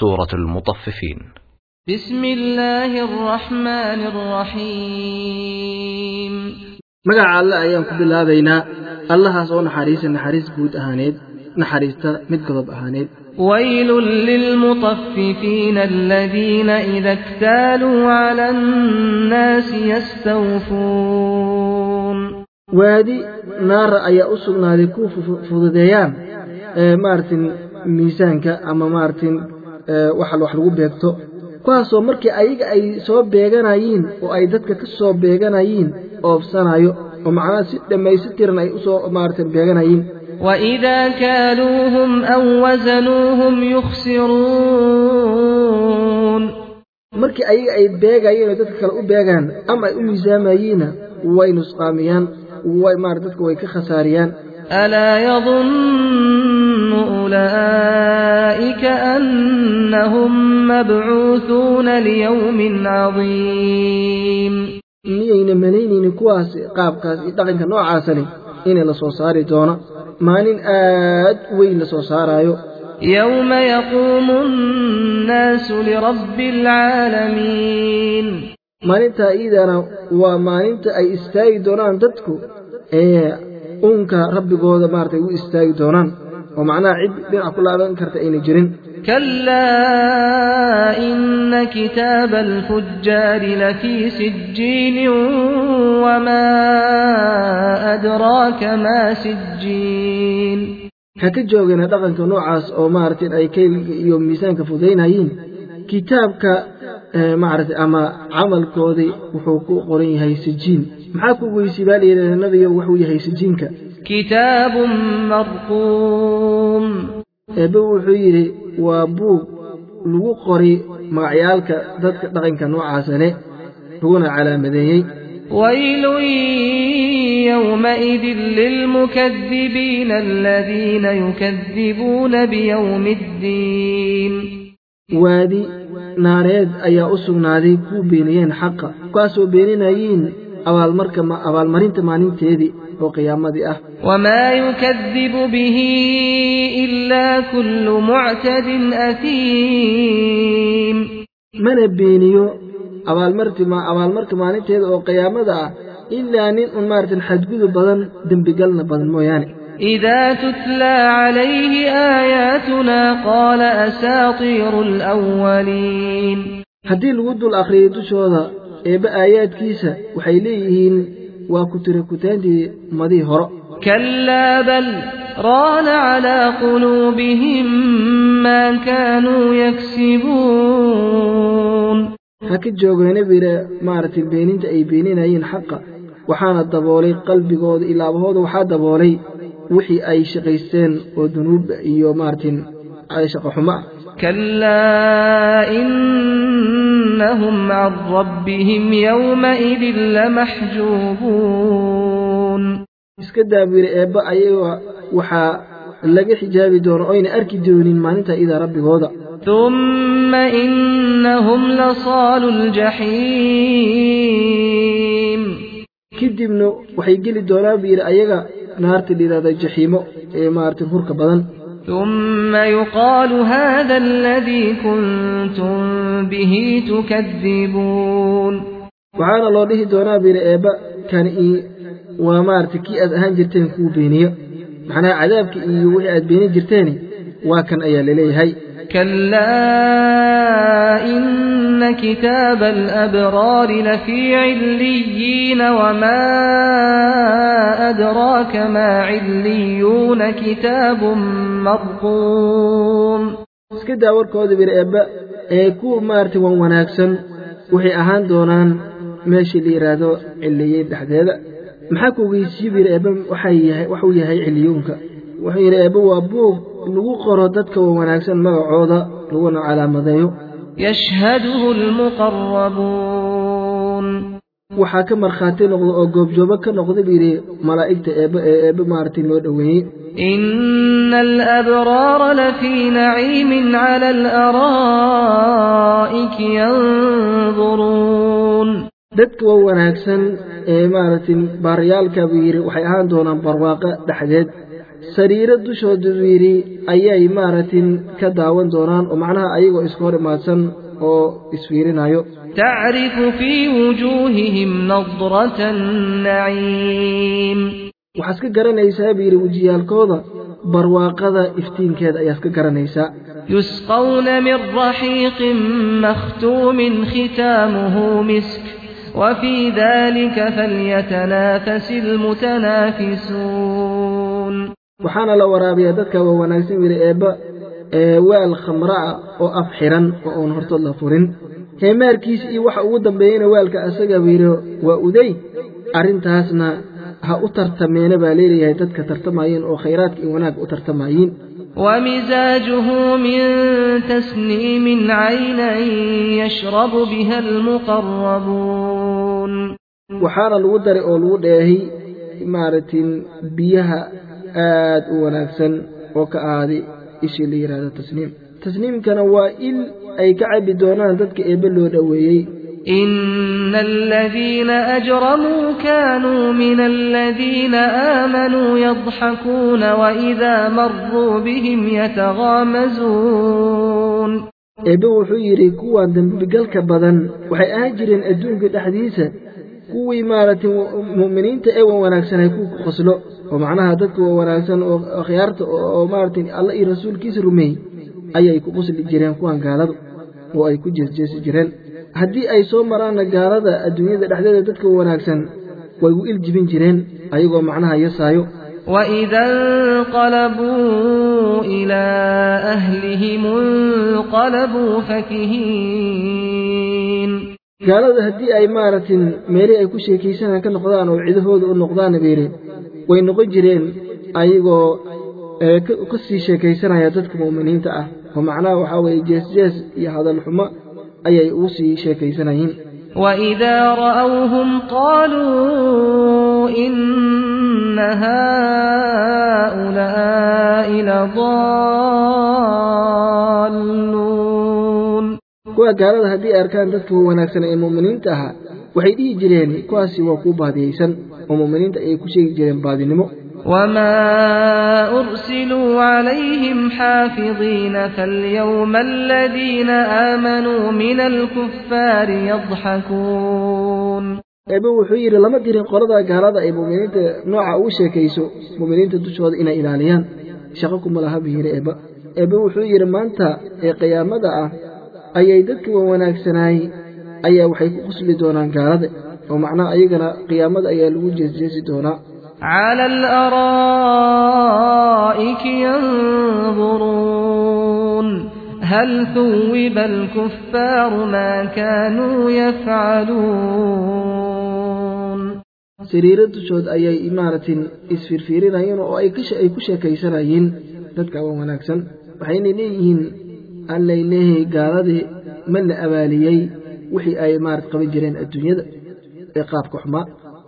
سورة المطففين. بسم الله الرحمن الرحيم. مقع الله أيام قد الله بينا الله سوى نحريس نحريس قود أهانيد نحريس تمد قضب أهانيد ويل للمطففين الذين إذا اكتالوا على الناس يستوفون. وادي نار أي أسر نار كوف فضديان. إيه، مارتن ميسانك أما مارتن miisaanka ama maaragtin ee waxa wax lagu beegto kuwaasoo markii ayaga ay soo beeganayiin oo ay dadka ka soo beeganayiin oofsanayo oo macnaha si dhammaystiran ay usoo maaragtin beeganayiin وإذا كالوهم أو وزنوهم يخسرون markii ayaga ay beegayeen oo dadka kale u beegaan ama ay u miisaamayiinna way nusqaamiyaan way maarata dadka way ka khasaariyaan ألا يظن أولئك أنهم مبعوثون ليوم عظيم miyayna malaynaynin kuwaas qaabkaas iyo dhaqanka noocaasani inay la soo saari doono maalin aad u weyn la soo saaraayo يوم يقوم الناس لرب العالمين iidana waa maalinta ay istaagi doonaan dadku ee uunka rabbigooda maaragtay u istaagi doonaan oo macnaha cid dhinac ku laaban karta ayna jirin كلا إن كتاب الفجار لفي سجين وما أدراك ما سجين ka joogana dhaqanka noocaas oo maaragtay ay kayliga iyo miisaanka fudaynayeen kitaabka ee maaragtay ama camalkoodii wuxuu ku qoran yahay sijiin maxaa ku weysay baa layidhahda nabiga wuxuu yahay sijiinka كتاب مرقوم. أبو حير وأبو لوقري مع عيالك ذاتك دغن كانوا عاسنة هنا على مدينة ويل يومئذ للمكذبين الذين يكذبون بيوم الدين. وادي ناريد أي أسوك نادي كوبينين حقا كاسو بينين أبال مركة أبال مرينت مانين تيدي وقيامة أه. وما يكذب به إلا كل معتد أثيم. من أبينيو أبال مرت ما أبال مرت ما نتهد أو قيامة أه. إلا أن أمارت الحجبيد بدن دم بقلنا بدن مو يعني. إذا تتلى عليه آياتنا قال أساطير الأولين. هدي الود الأخير تشوذا. eebba aayaadkiisa waxay leeyihiin waa ku tira kutaantii madihii horo kalaa bal raana calaa quluubihim maa kaanuu yaksibuun. Ha ka joogeyna bira maaragtay beeninta ay beeninayeen xaqa waxaana daboolay qalbigooda ilaabahooda waxaa daboolay wixii ay shaqaysteen oo dunuuba iyo maaragtay shaqo xumo ah كلا إنهم عن ربهم يومئذ لمحجوبون iska daabire eebba ayaga waxaa laga xijaabi doono oyna arki doonin maalinta idaa rabbigooda ثم إنهم لصال الجحيم kadibna waxay geli doonaan buu yidhi ayaga naarta dhidhaada jaxiimo ee maaragtay hurka badan ثم يقال هذا الذي كنتم به تكذبون. وعن الله ليه دونا بير إيبا؟ كان إي ومارتك اي اذهان جرتين كو بينيو عذابك إي وحي أذ جرتيني. وكان أيا لليه هاي. كلا إن كتاب الأبرار لفي عليين وما أدراك ما عليون كتاب مرقوم maaragtay wan wanaagsan waxay ahaan doonaan meeshii la yidhaahdo ciliyeyn dhexdeeda maxaa ku ogeysiiyo bir eebba waxay yahay waxuu yahay ciliyuunka wuxuu yidhi eebba waa buug lagu qoro dadka wan wanaagsan magacooda laguna calaamadeeyo يشهده المقربون waxaa ka markhaati noqda oo goobjoobo ka noqda buu yidhi malaa'igta eebbe ee eebbe maaragtay loo dhoweeyey إن الأبرار لفي نعيم على الأرائك ينظرون dadka waa wanaagsan ee maaragtay baarayaalka buu yidhi waxay ahaan doonaan barwaaqo dhexdeed sariiro dushooda yidhi ayay maaragtin ka daawan doonaan oo macnaha ayagoo iska hor imaadsan oo isfiirinayo تعرف في وجوههم نضرة النعيم waxaad ka garanaysaa buu yidhi wejiyaalkooda barwaaqada iftiinkeeda ayaad ka garanaysaa يسقون من رحيق مختوم ختامه مسك وفي ذلك فليتنافس المتنافسون waxaana la waraabiyaa dadka waa wanaagsan yidhi eebba ee weel khamra ah oo af xiran oo uun hortood la furin heemaarkiis iyo waxa ugu dambeeyeyna weelka asaga yidhi waa uday arrintaasna ha u tartameena baa leeyahay dadka tartamayeen oo khayraadka iyo wanaag u tartamayiin ومزاجه من تسنيم عينا يشرب بها المقربون daray oo lagu dheehay maaragtin biyaha aad u wanaagsan oo ka aadi ishii la yihahdo tasniim. Tasniimkana waa il ay ka cabi doonaan إن الذين أجرموا كانوا من الذين آمنوا يضحكون وإذا مروا بهم يتغامزون. إبو حيري كوان دنبقلك بدن وحي أجرين أدونك تحديثا kuwii maaragtay mu'miniinta ee wan wanaagsanay kuwa ku qoslo oo macnaha dadka waa wanaagsan oo akhyaarta oo maaragtay alla iyo rasuulkiisa rumeeyey ayay ku qosli jireen kuwan gaaladu oo ay ku jeesjeesi jireen haddii ay soo maraanna gaalada adduunyada dhexdeeda dadka wanaagsan way u iljibin jireen ayagoo macnaha yasaayo وإذا انقلبوا إلى أهلهم انقلبوا فكهين gaalada haddii ay maaragtin meelii ay ku sheekaysanaan ka noqdaan oo cidahooda u noqdaan beere way noqon jireen ayagoo ka sii sheekaysanaya dadka mu'miniinta ah oo macnaha waxaa weeye jees-jees iyo hadal xumo ayay ugu sii sheekaysanayeen وإذا رأوهم قالوا إن هؤلاء لضالون kuwa gaalada haddii ay arkaan dadka wanaagsan ee mu'miniinta ahaa waxay dhihi jireen kuwaasi waa kuu baadiyaysan oo mu'miniinta ayay ku sheegi jireen baadinimo. wmaa ursiluu calayhim xaafidiina falyowma aladiina aamanuu min alkufaari yadxakuun eebe wuxuu yidhi lama dirin qolada gaalada ay mu'miniinta nooca uu sheekayso mu'miniinta dushooda inay ilaaliyaan. Shaqo kuma laha bihiire eeba eebe wuxuu yidhi maanta ee qiyaamada ah ayay dadka wan wanaagsanaay ayaa waxay ku qusli doonaan gaalada oo macnaha ayagana qiyaamada ayaa lagu jeesjeesi doonaa على الأرائك ينظرون هل ثوب الكفار ما كانوا يفعلون dushood ayay maaratin isfiirfiirinayeen oo ay ku sheekaysanayeen dadka wan wanaagsan waxayna leeyihiin allay leeyahay gaaladii ma la abaaliyey wixii ay maarat qaban jireen adduunyada ee qaabka xumaa